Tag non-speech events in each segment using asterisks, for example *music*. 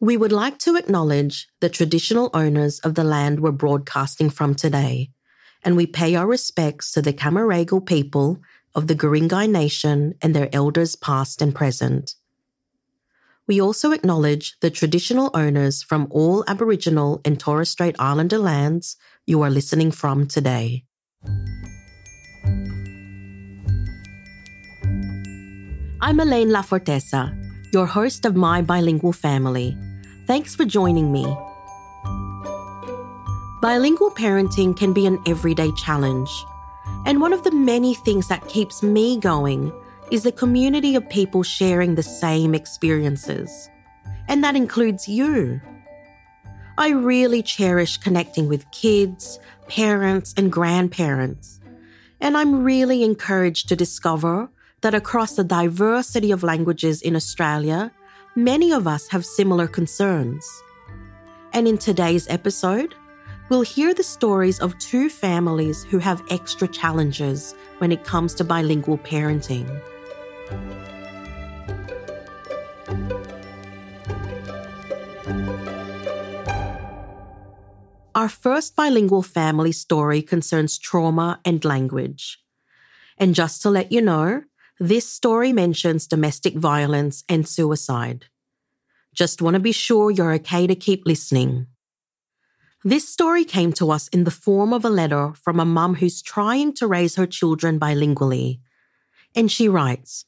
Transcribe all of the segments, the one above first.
We would like to acknowledge the traditional owners of the land we're broadcasting from today, and we pay our respects to the Camaragal people of the Guringai Nation and their elders past and present. We also acknowledge the traditional owners from all Aboriginal and Torres Strait Islander lands you are listening from today. I'm Elaine Lafortesa, your host of My Bilingual Family. Thanks for joining me. Bilingual parenting can be an everyday challenge, and one of the many things that keeps me going is the community of people sharing the same experiences. And that includes you. I really cherish connecting with kids, parents, and grandparents. And I'm really encouraged to discover that across the diversity of languages in Australia, many of us have similar concerns. And in today's episode, we'll hear the stories of two families who have extra challenges when it comes to bilingual parenting. Our first bilingual family story concerns trauma and language. And just to let you know, this story mentions domestic violence and suicide. Just want to be sure you're okay to keep listening. This story came to us in the form of a letter from a mum who's trying to raise her children bilingually. And she writes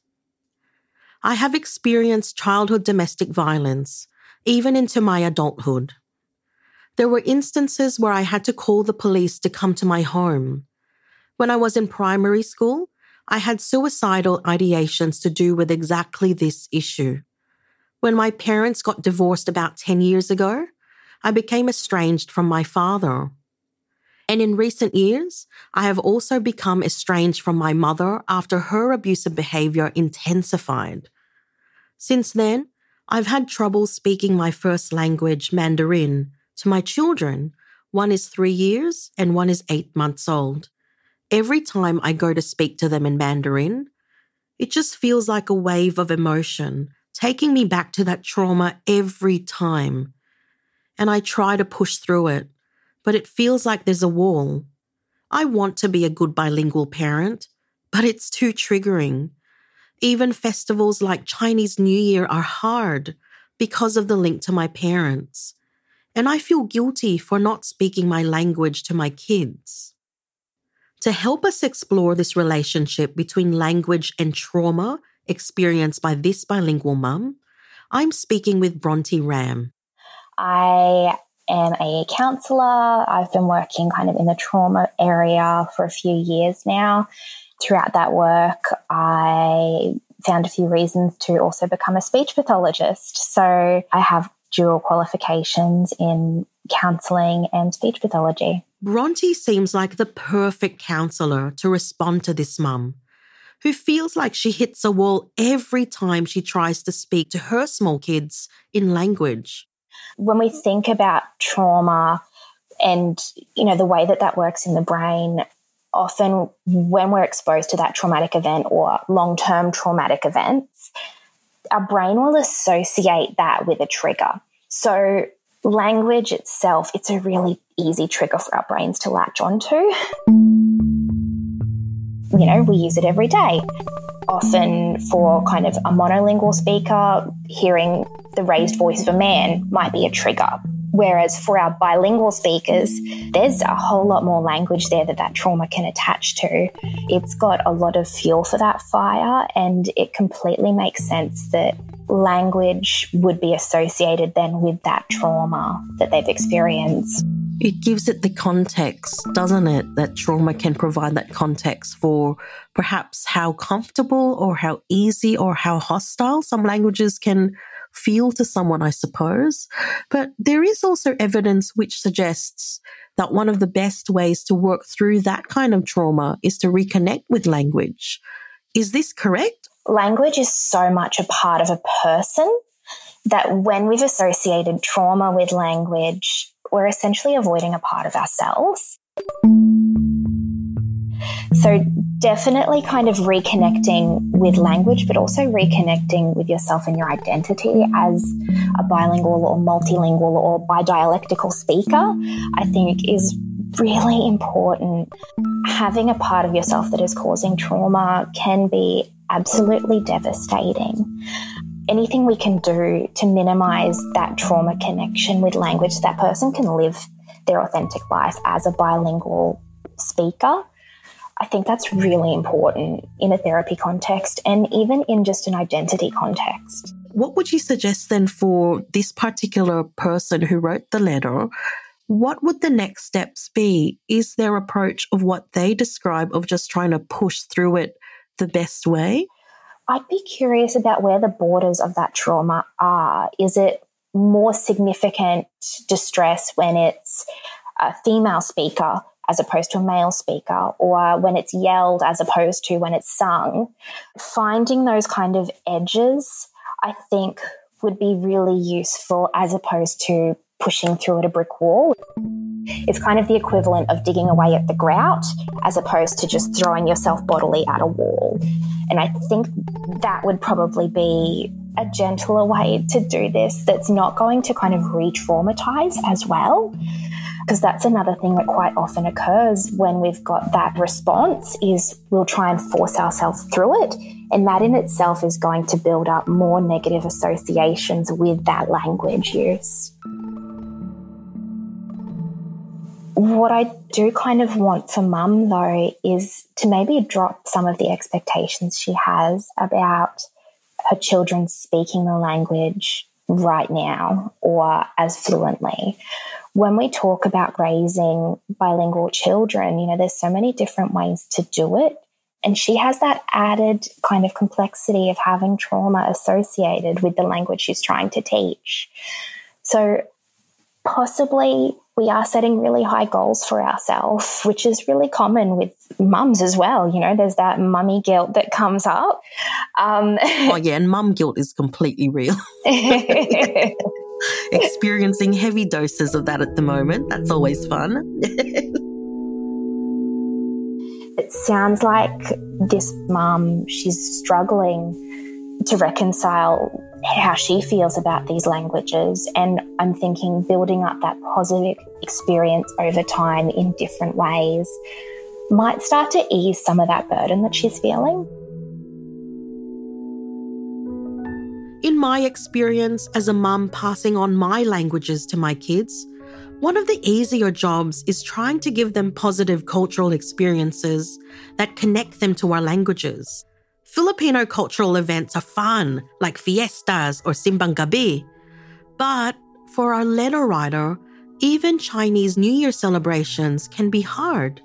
I have experienced childhood domestic violence, even into my adulthood. There were instances where I had to call the police to come to my home. When I was in primary school, I had suicidal ideations to do with exactly this issue. When my parents got divorced about 10 years ago, I became estranged from my father. And in recent years, I have also become estranged from my mother after her abusive behavior intensified. Since then, I've had trouble speaking my first language, Mandarin, to my children. One is three years and one is eight months old every time I go to speak to them in Mandarin, it just feels like a wave of emotion, taking me back to that trauma every time. And I try to push through it, but it feels like there's a wall. I want to be a good bilingual parent, but it's too triggering. Even festivals like Chinese New Year are hard because of the link to my parents. And I feel guilty for not speaking my language to my kids. To help us explore this relationship between language and trauma experienced by this bilingual mum, I'm speaking with Bronte Ram. I am a counsellor. I've been working kind of in the trauma area for a few years now. Throughout that work, I found a few reasons to also become a speech pathologist. So I have dual qualifications in counselling and speech pathology. Bronte seems like the perfect counsellor to respond to this mum, who feels like she hits a wall every time she tries to speak to her small kids in language. When we think about trauma and you know the way that that works in the brain, often when we're exposed to that traumatic event or long-term traumatic events, our brain will associate that with a trigger. So language itself, it's a really easy trigger for our brains to latch onto. You know, we use it every day. Often, for kind of a monolingual speaker, hearing the raised voice of a man might be a trigger. Whereas for our bilingual speakers, there's a whole lot more language there that that trauma can attach to. It's got a lot of fuel for that fire, and it completely makes sense that language would be associated then with that trauma that they've experienced. It gives it the context, doesn't it? That trauma can provide that context for perhaps how comfortable or how easy or how hostile some languages can feel to someone, I suppose. But there is also evidence which suggests that one of the best ways to work through that kind of trauma is to reconnect with language. Is this correct? Language is so much a part of a person that when we've associated trauma with language, we're essentially avoiding a part of ourselves. So, definitely kind of reconnecting with language, but also reconnecting with yourself and your identity as a bilingual or multilingual or bidialectical speaker, I think is really important. Having a part of yourself that is causing trauma can be absolutely devastating. Anything we can do to minimize that trauma connection with language, that person can live their authentic life as a bilingual speaker I think that's really important in a therapy context and even in just an identity context. What would you suggest then for this particular person who wrote the letter? What would the next steps be? Is their approach of what they describe of just trying to push through it the best way? I'd be curious about where the borders of that trauma are. Is it more significant distress when it's a female speaker as opposed to a male speaker, or when it's yelled as opposed to when it's sung. Finding those kind of edges, I think, would be really useful as opposed to pushing through at a brick wall. It's kind of the equivalent of digging away at the grout as opposed to just throwing yourself bodily at a wall. And I think that would probably be a gentler way to do this that's not going to kind of re traumatize as well. Because that's another thing that quite often occurs when we've got that response is we'll try and force ourselves through it. And that in itself is going to build up more negative associations with that language use what I do kind of want for mum though is to maybe drop some of the expectations she has about her children speaking the language right now or as fluently when we talk about raising bilingual children, you know, there's so many different ways to do it. And she has that added kind of complexity of having trauma associated with the language she's trying to teach. So possibly we are setting really high goals for ourselves, which is really common with mums as well. You know, there's that mummy guilt that comes up. Um, oh, *laughs* yeah, and mum guilt is completely real. *laughs* experiencing heavy doses of that at the moment. That's always fun. *laughs* it sounds like this mum, she's struggling to reconcile how she feels about these languages. And I'm thinking building up that positive experience over time in different ways might start to ease some of that burden that she's feeling. In my experience as a mum passing on my languages to my kids, one of the easier jobs is trying to give them positive cultural experiences that connect them to our languages. Filipino cultural events are fun, like fiestas or simbang gabi. But for our letter writer, even Chinese New Year celebrations can be hard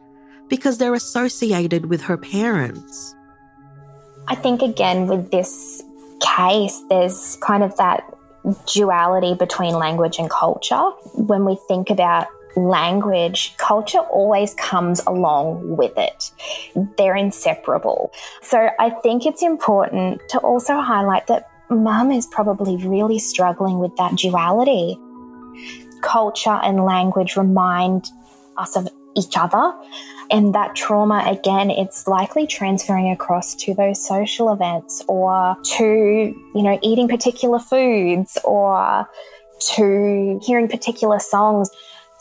because they're associated with her parents. I think, again, with this case, there's kind of that duality between language and culture. When we think about language, culture always comes along with it. They're inseparable. So I think it's important to also highlight that mum is probably really struggling with that duality. Culture and language remind us of each other and that trauma, again, it's likely transferring across to those social events or to, you know, eating particular foods or to hearing particular songs.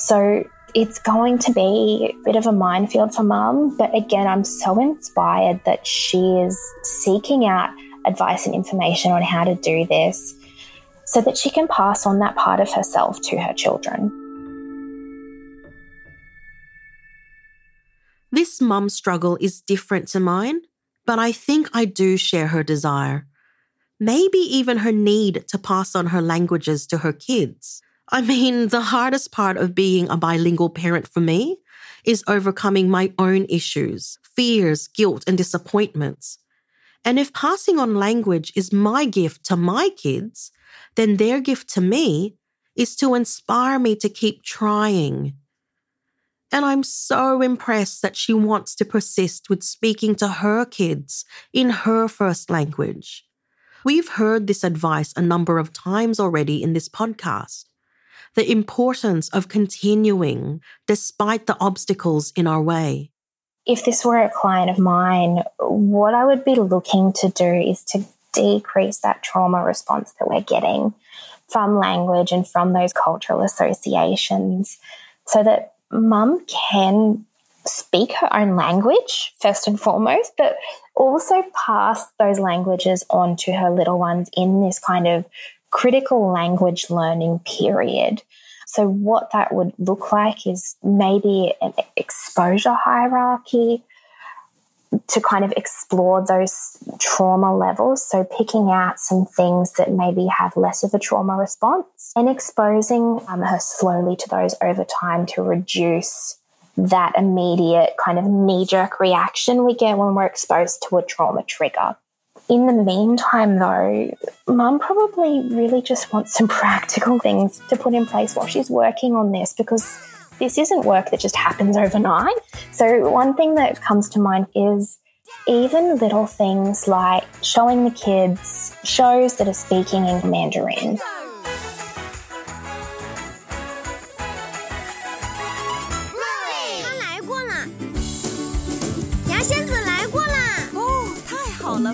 So it's going to be a bit of a minefield for mum. But again, I'm so inspired that she is seeking out advice and information on how to do this so that she can pass on that part of herself to her children. This mum struggle is different to mine, but I think I do share her desire. Maybe even her need to pass on her languages to her kids. I mean, the hardest part of being a bilingual parent for me is overcoming my own issues, fears, guilt, and disappointments. And if passing on language is my gift to my kids, then their gift to me is to inspire me to keep trying. And I'm so impressed that she wants to persist with speaking to her kids in her first language. We've heard this advice a number of times already in this podcast. The importance of continuing despite the obstacles in our way. If this were a client of mine, what I would be looking to do is to decrease that trauma response that we're getting from language and from those cultural associations so that mum can speak her own language first and foremost, but also pass those languages on to her little ones in this kind of critical language learning period. So, what that would look like is maybe an exposure hierarchy to kind of explore those trauma levels. So, picking out some things that maybe have less of a trauma response and exposing um, her slowly to those over time to reduce that immediate kind of knee jerk reaction we get when we're exposed to a trauma trigger. In the meantime, though, mum probably really just wants some *laughs* practical things to put in place while she's working on this because this isn't work that just happens overnight. So, one thing that comes to mind is even little things like showing the kids shows that are speaking in Mandarin.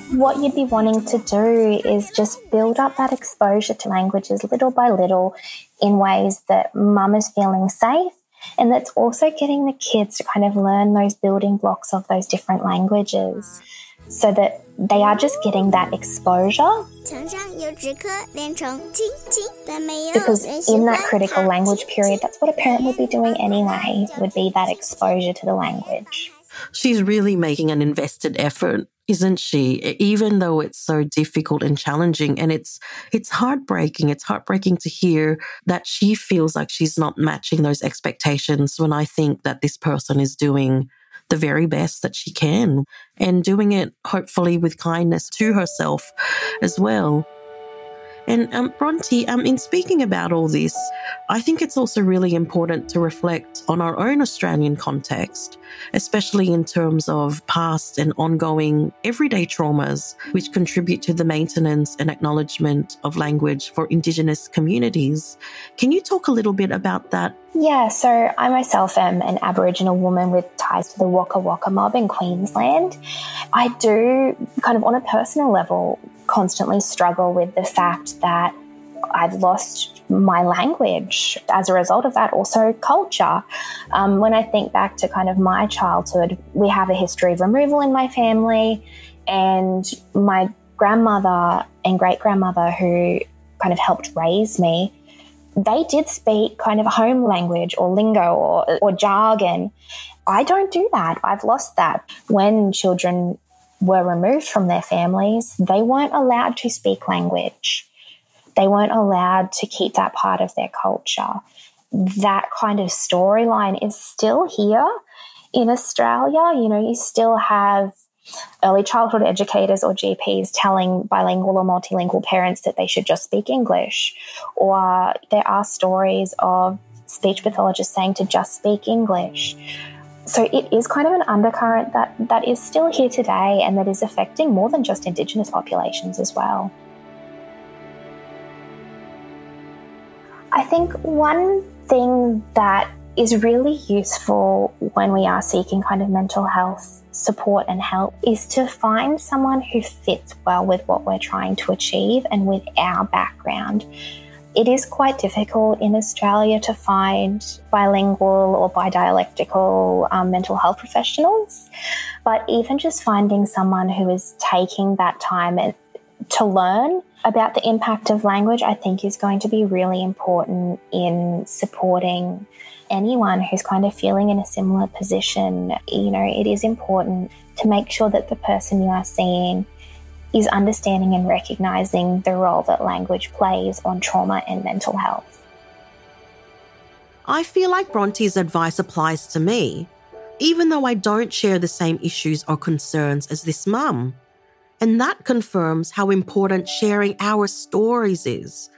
What you'd be wanting to do is just build up that exposure to languages little by little in ways that mum is feeling safe and that's also getting the kids to kind of learn those building blocks of those different languages so that they are just getting that exposure. Because in that critical language period, that's what a parent would be doing anyway, would be that exposure to the language. She's really making an invested effort isn't she? Even though it's so difficult and challenging and it's it's heartbreaking. It's heartbreaking to hear that she feels like she's not matching those expectations when I think that this person is doing the very best that she can and doing it hopefully with kindness to herself as well. And um, Bronte, um, in speaking about all this, I think it's also really important to reflect on our own Australian context, especially in terms of past and ongoing everyday traumas, which contribute to the maintenance and acknowledgement of language for Indigenous communities. Can you talk a little bit about that? Yeah, so I myself am an Aboriginal woman with ties to the Waka Waka mob in Queensland. I do, kind of on a personal level, constantly struggle with the fact that I've lost my language as a result of that, also culture. Um, when I think back to kind of my childhood, we have a history of removal in my family, and my grandmother and great grandmother, who kind of helped raise me, they did speak kind of home language or lingo or, or jargon. I don't do that. I've lost that. When children were removed from their families, they weren't allowed to speak language. They weren't allowed to keep that part of their culture. That kind of storyline is still here in Australia. You know, you still have early childhood educators or GPs telling bilingual or multilingual parents that they should just speak English. Or there are stories of speech pathologists saying to just speak English. So it is kind of an undercurrent that, that is still here today and that is affecting more than just Indigenous populations as well. I think one thing that is really useful when we are seeking kind of mental health support and help is to find someone who fits well with what we're trying to achieve and with our background. It is quite difficult in Australia to find bilingual or bidialectical um, mental health professionals, but even just finding someone who is taking that time to learn about the impact of language, I think is going to be really important in supporting anyone who's kind of feeling in a similar position. You know, it is important to make sure that the person you are seeing is understanding and recognizing the role that language plays on trauma and mental health. I feel like Bronte's advice applies to me, even though I don't share the same issues or concerns as this mum. And that confirms how important sharing our stories is,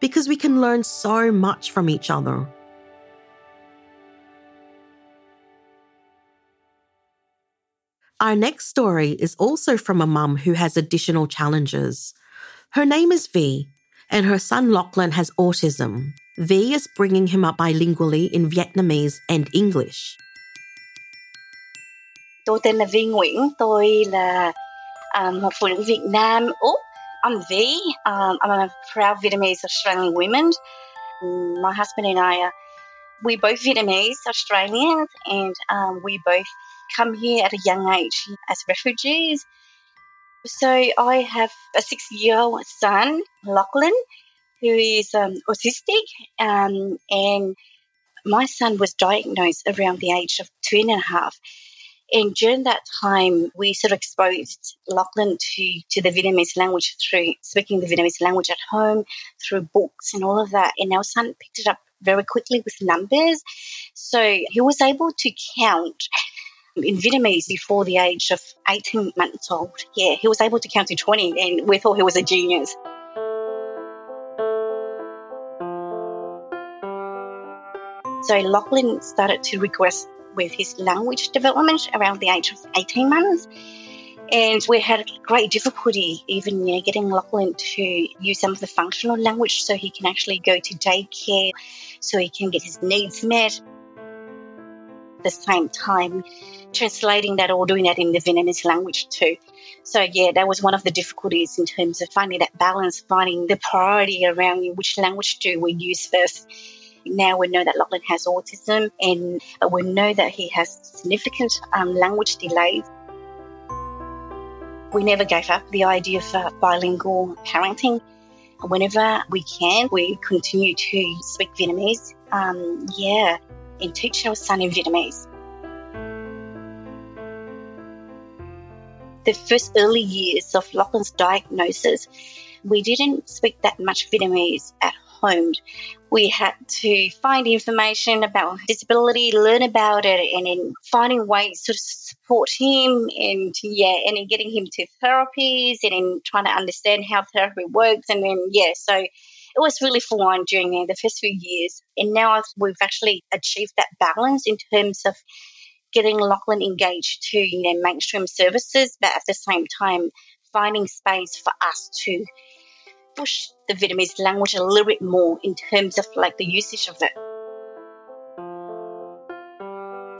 because we can learn so much from each other. Our next story is also from a mum who has additional challenges. Her name is V, and her son Lachlan has autism. V is bringing him up bilingually in Vietnamese and English. Tôi tên là Vi Nguyễn, tôi là um, một phụ nữ Việt Nam Úc. I'm V. Um, I'm a proud Vietnamese Australian woman. My husband and I are we're both Vietnamese Australians, and um, we both come here at a young age as refugees. So I have a six-year-old son, Lachlan, who is um, autistic, um, and my son was diagnosed around the age of two and a half. And during that time, we sort of exposed Lachlan to, to the Vietnamese language through speaking the Vietnamese language at home, through books and all of that. And our son picked it up very quickly with numbers. So he was able to count in Vietnamese before the age of 18 months old. Yeah, he was able to count to 20, and we thought he was a genius. So Lachlan started to regress with his language development around the age of 18 months. And we had great difficulty even you know, getting Lachlan to use some of the functional language so he can actually go to daycare, so he can get his needs met. The same time, translating that or doing that in the Vietnamese language too. So yeah, that was one of the difficulties in terms of finding that balance, finding the priority around which language do we use first. Now we know that Lachlan has autism, and we know that he has significant um, language delays. We never gave up the idea for bilingual parenting. Whenever we can, we continue to speak Vietnamese. Um, yeah, and teach our son in Vietnamese. the first early years of Lachlan's diagnosis, we didn't speak that much Vietnamese at home. We had to find information about disability, learn about it, and then finding ways to support him, and yeah, and then getting him to therapies, and then trying to understand how therapy works, and then yeah, so it was really fun during the first few years. And now we've actually achieved that balance in terms of getting Lachlan engaged to you know mainstream services, but at the same time finding space for us to push the Vietnamese language a little bit more in terms of like the usage of it.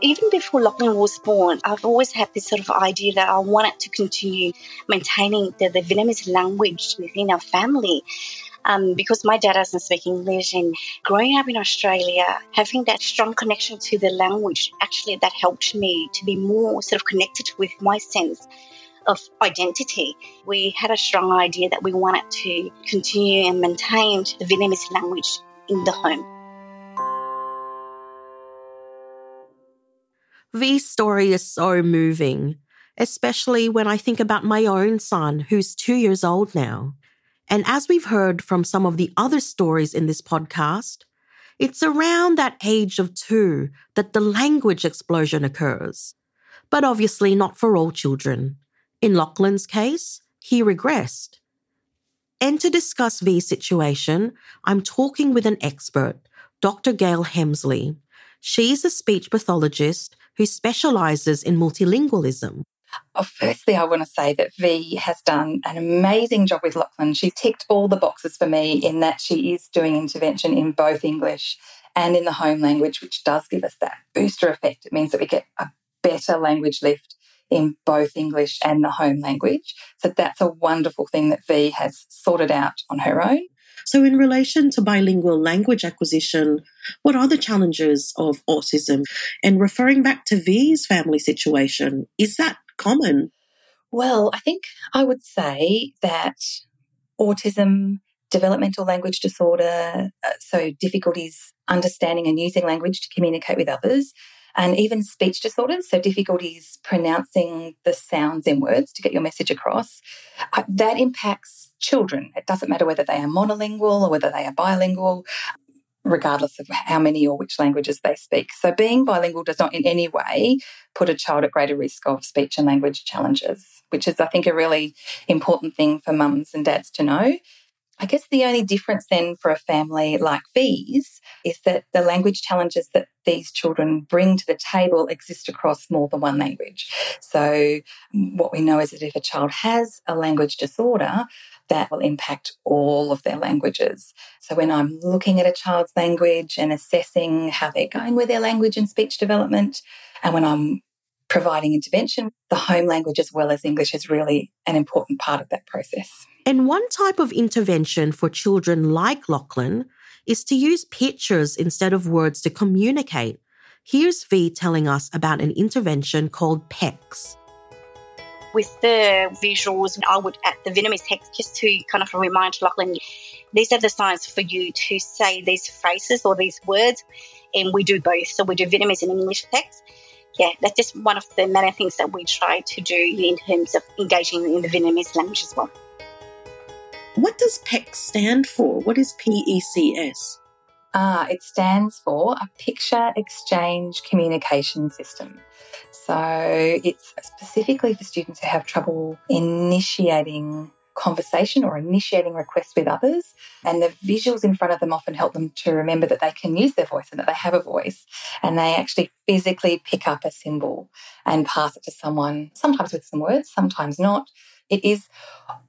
Even before Lachlan was born, I've always had this sort of idea that I wanted to continue maintaining the, the Vietnamese language within our family um, because my dad doesn't speak English and growing up in Australia, having that strong connection to the language, actually that helped me to be more sort of connected with my sense of identity. We had a strong idea that we wanted to continue and maintain the Vietnamese language in the home. V's story is so moving, especially when I think about my own son, who's two years old now. And as we've heard from some of the other stories in this podcast, it's around that age of two that the language explosion occurs. But obviously, not for all children. In Lachlan's case, he regressed. And to discuss V's situation, I'm talking with an expert, Dr. Gail Hemsley. She's a speech pathologist who specializes in multilingualism. Oh, firstly, I want to say that V has done an amazing job with Lachlan. She's ticked all the boxes for me in that she is doing intervention in both English and in the home language, which does give us that booster effect. It means that we get a better language lift in both English and the home language. So that's a wonderful thing that V has sorted out on her own. So, in relation to bilingual language acquisition, what are the challenges of autism? And referring back to V's family situation, is that common? Well, I think I would say that autism, developmental language disorder, uh, so difficulties understanding and using language to communicate with others, and even speech disorders, so difficulties pronouncing the sounds in words to get your message across, uh, that impacts children. It doesn't matter whether they are monolingual or whether they are bilingual. Regardless of how many or which languages they speak. So being bilingual does not in any way put a child at greater risk of speech and language challenges, which is, I think, a really important thing for mums and dads to know. I guess the only difference then for a family like these is that the language challenges that these children bring to the table exist across more than one language. So, what we know is that if a child has a language disorder, that will impact all of their languages. So, when I'm looking at a child's language and assessing how they're going with their language and speech development, and when I'm providing intervention, the home language as well as English is really an important part of that process. And one type of intervention for children like Lachlan is to use pictures instead of words to communicate. Here's V telling us about an intervention called PECS. With the visuals, I would add the Vietnamese text just to kind of remind Lachlan these are the signs for you to say these phrases or these words, and we do both. So we do Vietnamese and English text yeah, that's just one of the many things that we try to do in terms of engaging in the Vietnamese language as well. What does PECS stand for? What is PECS? Ah, it stands for a Picture Exchange Communication System. So it's specifically for students who have trouble initiating conversation or initiating requests with others. And the visuals in front of them often help them to remember that they can use their voice and that they have a voice. And they actually physically pick up a symbol and pass it to someone, sometimes with some words, sometimes not. It is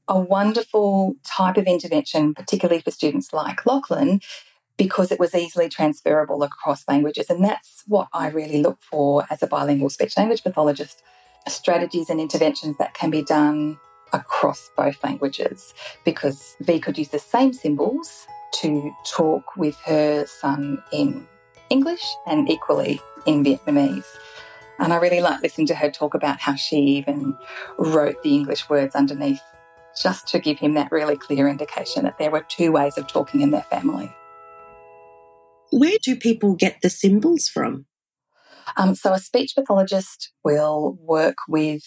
a wonderful type of intervention, particularly for students like Lachlan, because it was easily transferable across languages. And that's what I really look for as a bilingual speech language pathologist strategies and interventions that can be done across both languages because V could use the same symbols to talk with her son in English and equally in Vietnamese. And I really like listening to her talk about how she even wrote the English words underneath just to give him that really clear indication that there were two ways of talking in their family. Where do people get the symbols from? Um, so, a speech pathologist will work with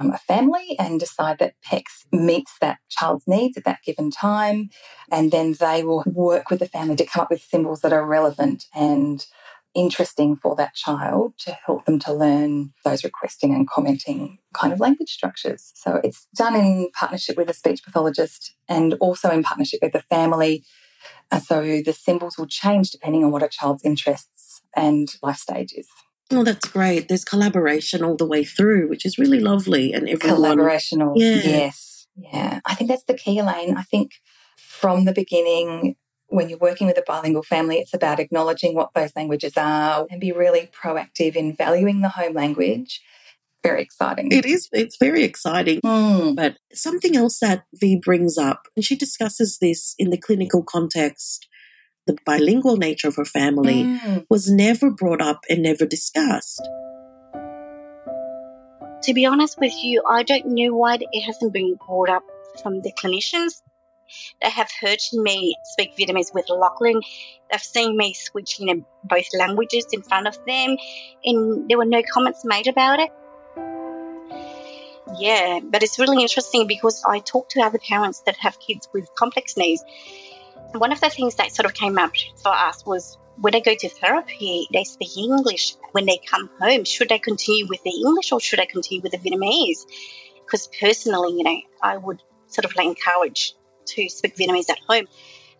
a family and decide that PECS meets that child's needs at that given time. And then they will work with the family to come up with symbols that are relevant and interesting for that child to help them to learn those requesting and commenting kind of language structures. So it's done in partnership with a speech pathologist and also in partnership with the family. Uh, so the symbols will change depending on what a child's interests and life stage is. Oh, that's great. There's collaboration all the way through, which is really lovely. And everyone. Collaborational. Yeah. Yes. Yeah. I think that's the key, Elaine. I think from the beginning, when you're working with a bilingual family, it's about acknowledging what those languages are and be really proactive in valuing the home language. Very exciting. It is. It's very exciting. Mm. But something else that V brings up, and she discusses this in the clinical context the bilingual nature of her family mm. was never brought up and never discussed. To be honest with you, I don't know why it hasn't been brought up from the clinicians. They have heard me speak Vietnamese with Lachlan. They've seen me switching in both languages in front of them, and there were no comments made about it. Yeah, but it's really interesting because I talk to other parents that have kids with complex needs, one of the things that sort of came up for us was when they go to therapy, they speak English. When they come home, should they continue with the English or should I continue with the Vietnamese? Because personally, you know, I would sort of like encourage to speak Vietnamese at home.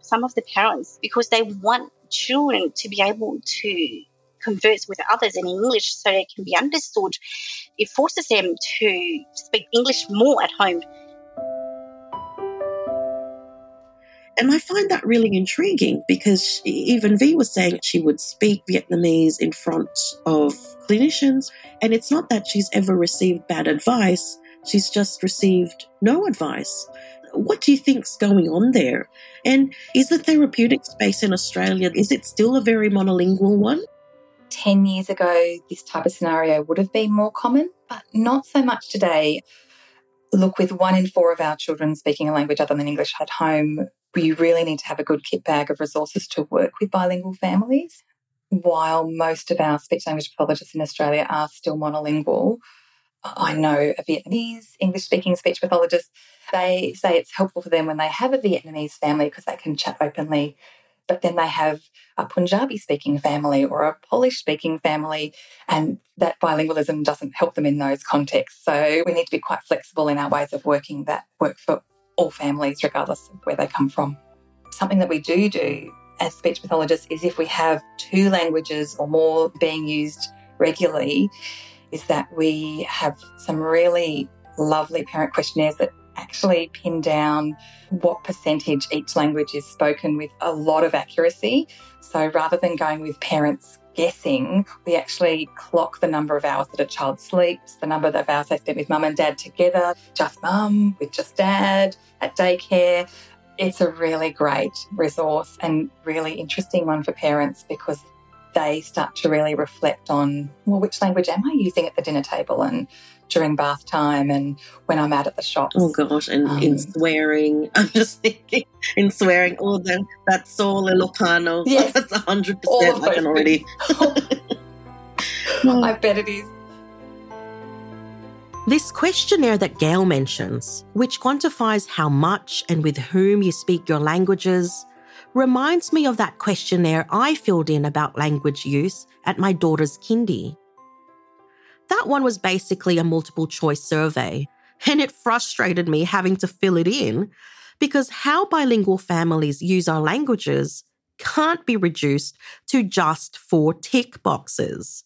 Some of the parents, because they want children to be able to converse with others in English so they can be understood, it forces them to speak English more at home And I find that really intriguing because even V was saying she would speak Vietnamese in front of clinicians. And it's not that she's ever received bad advice, she's just received no advice. What do you think's going on there? And is the therapeutic space in Australia, is it still a very monolingual one? 10 years ago, this type of scenario would have been more common, but not so much today. Look, with one in four of our children speaking a language other than English at home, we really need to have a good kit bag of resources to work with bilingual families. While most of our speech language pathologists in Australia are still monolingual, I know a Vietnamese English speaking speech pathologist, they say it's helpful for them when they have a Vietnamese family because they can chat openly but then they have a Punjabi speaking family or a Polish speaking family, and that bilingualism doesn't help them in those contexts. So we need to be quite flexible in our ways of working that work for all families, regardless of where they come from. Something that we do do as speech pathologists is if we have two languages or more being used regularly, is that we have some really lovely parent questionnaires that actually pin down what percentage each language is spoken with a lot of accuracy. So rather than going with parents guessing, we actually clock the number of hours that a child sleeps, the number of hours they spend with mum and dad together, just mum, with just dad, at daycare. It's a really great resource and really interesting one for parents because they start to really reflect on, well, which language am I using at the dinner table and during bath time and when I'm out at the shops. Oh gosh, and um, in swearing. *laughs* I'm just thinking in swearing, oh that that's so Ilocano. Yes. that's hundred percent I can already *laughs* *laughs* I bet it is. This questionnaire that Gail mentions, which quantifies how much and with whom you speak your languages, reminds me of that questionnaire I filled in about language use at my daughter's kindy. That one was basically a multiple choice survey, and it frustrated me having to fill it in because how bilingual families use our languages can't be reduced to just four tick boxes.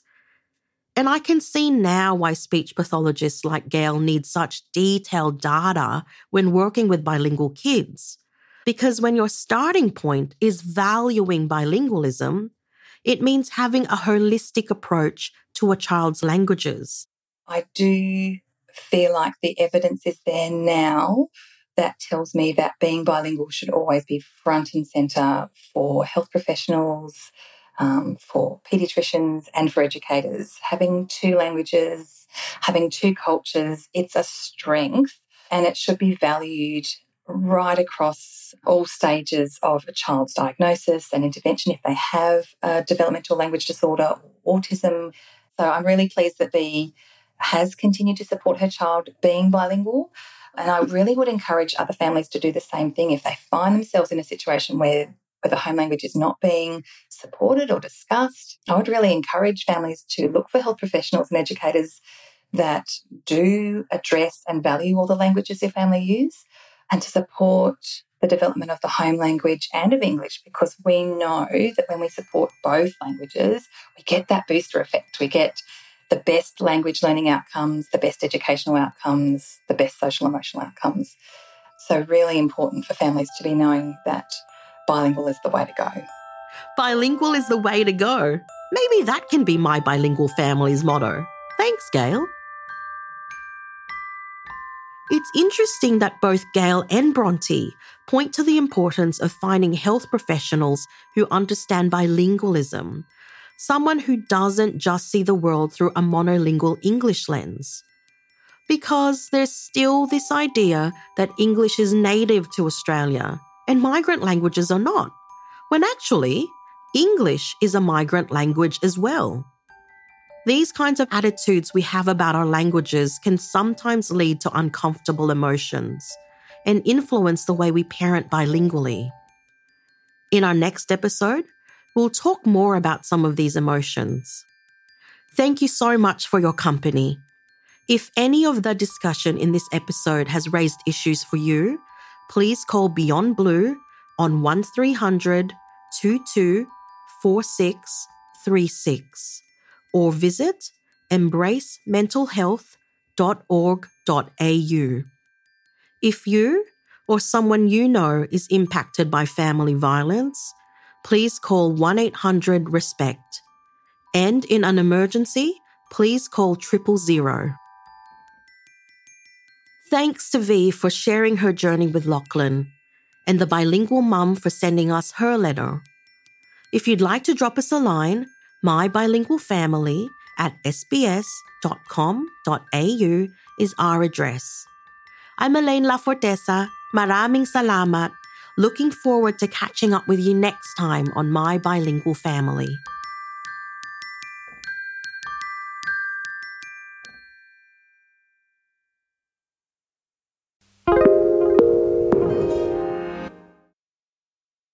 And I can see now why speech pathologists like Gail need such detailed data when working with bilingual kids. Because when your starting point is valuing bilingualism, it means having a holistic approach to a child's languages. I do feel like the evidence is there now that tells me that being bilingual should always be front and centre for health professionals, um, for paediatricians, and for educators. Having two languages, having two cultures, it's a strength and it should be valued right across all stages of a child's diagnosis and intervention if they have a developmental language disorder or autism. So I'm really pleased that V has continued to support her child being bilingual. And I really would encourage other families to do the same thing if they find themselves in a situation where, where the home language is not being supported or discussed. I would really encourage families to look for health professionals and educators that do address and value all the languages their family use and to support the development of the home language and of English because we know that when we support both languages, we get that booster effect. We get the best language learning outcomes, the best educational outcomes, the best social emotional outcomes. So, really important for families to be knowing that bilingual is the way to go. Bilingual is the way to go. Maybe that can be my bilingual family's motto. Thanks, Gail. It's interesting that both Gail and Bronte point to the importance of finding health professionals who understand bilingualism, someone who doesn't just see the world through a monolingual English lens. Because there's still this idea that English is native to Australia and migrant languages are not, when actually, English is a migrant language as well. These kinds of attitudes we have about our languages can sometimes lead to uncomfortable emotions and influence the way we parent bilingually. In our next episode, we'll talk more about some of these emotions. Thank you so much for your company. If any of the discussion in this episode has raised issues for you, please call Beyond Blue on 1300 22 4636 or visit embracementalhealth.org.au. If you or someone you know is impacted by family violence, please call 1 800 RESPECT. And in an emergency, please call triple zero. Thanks to V for sharing her journey with Lachlan, and the bilingual mum for sending us her letter. If you'd like to drop us a line, my bilingual family at sbs.com.au is our address. I'm Elaine Lafortesa. Maraming salamat. Looking forward to catching up with you next time on My Bilingual Family.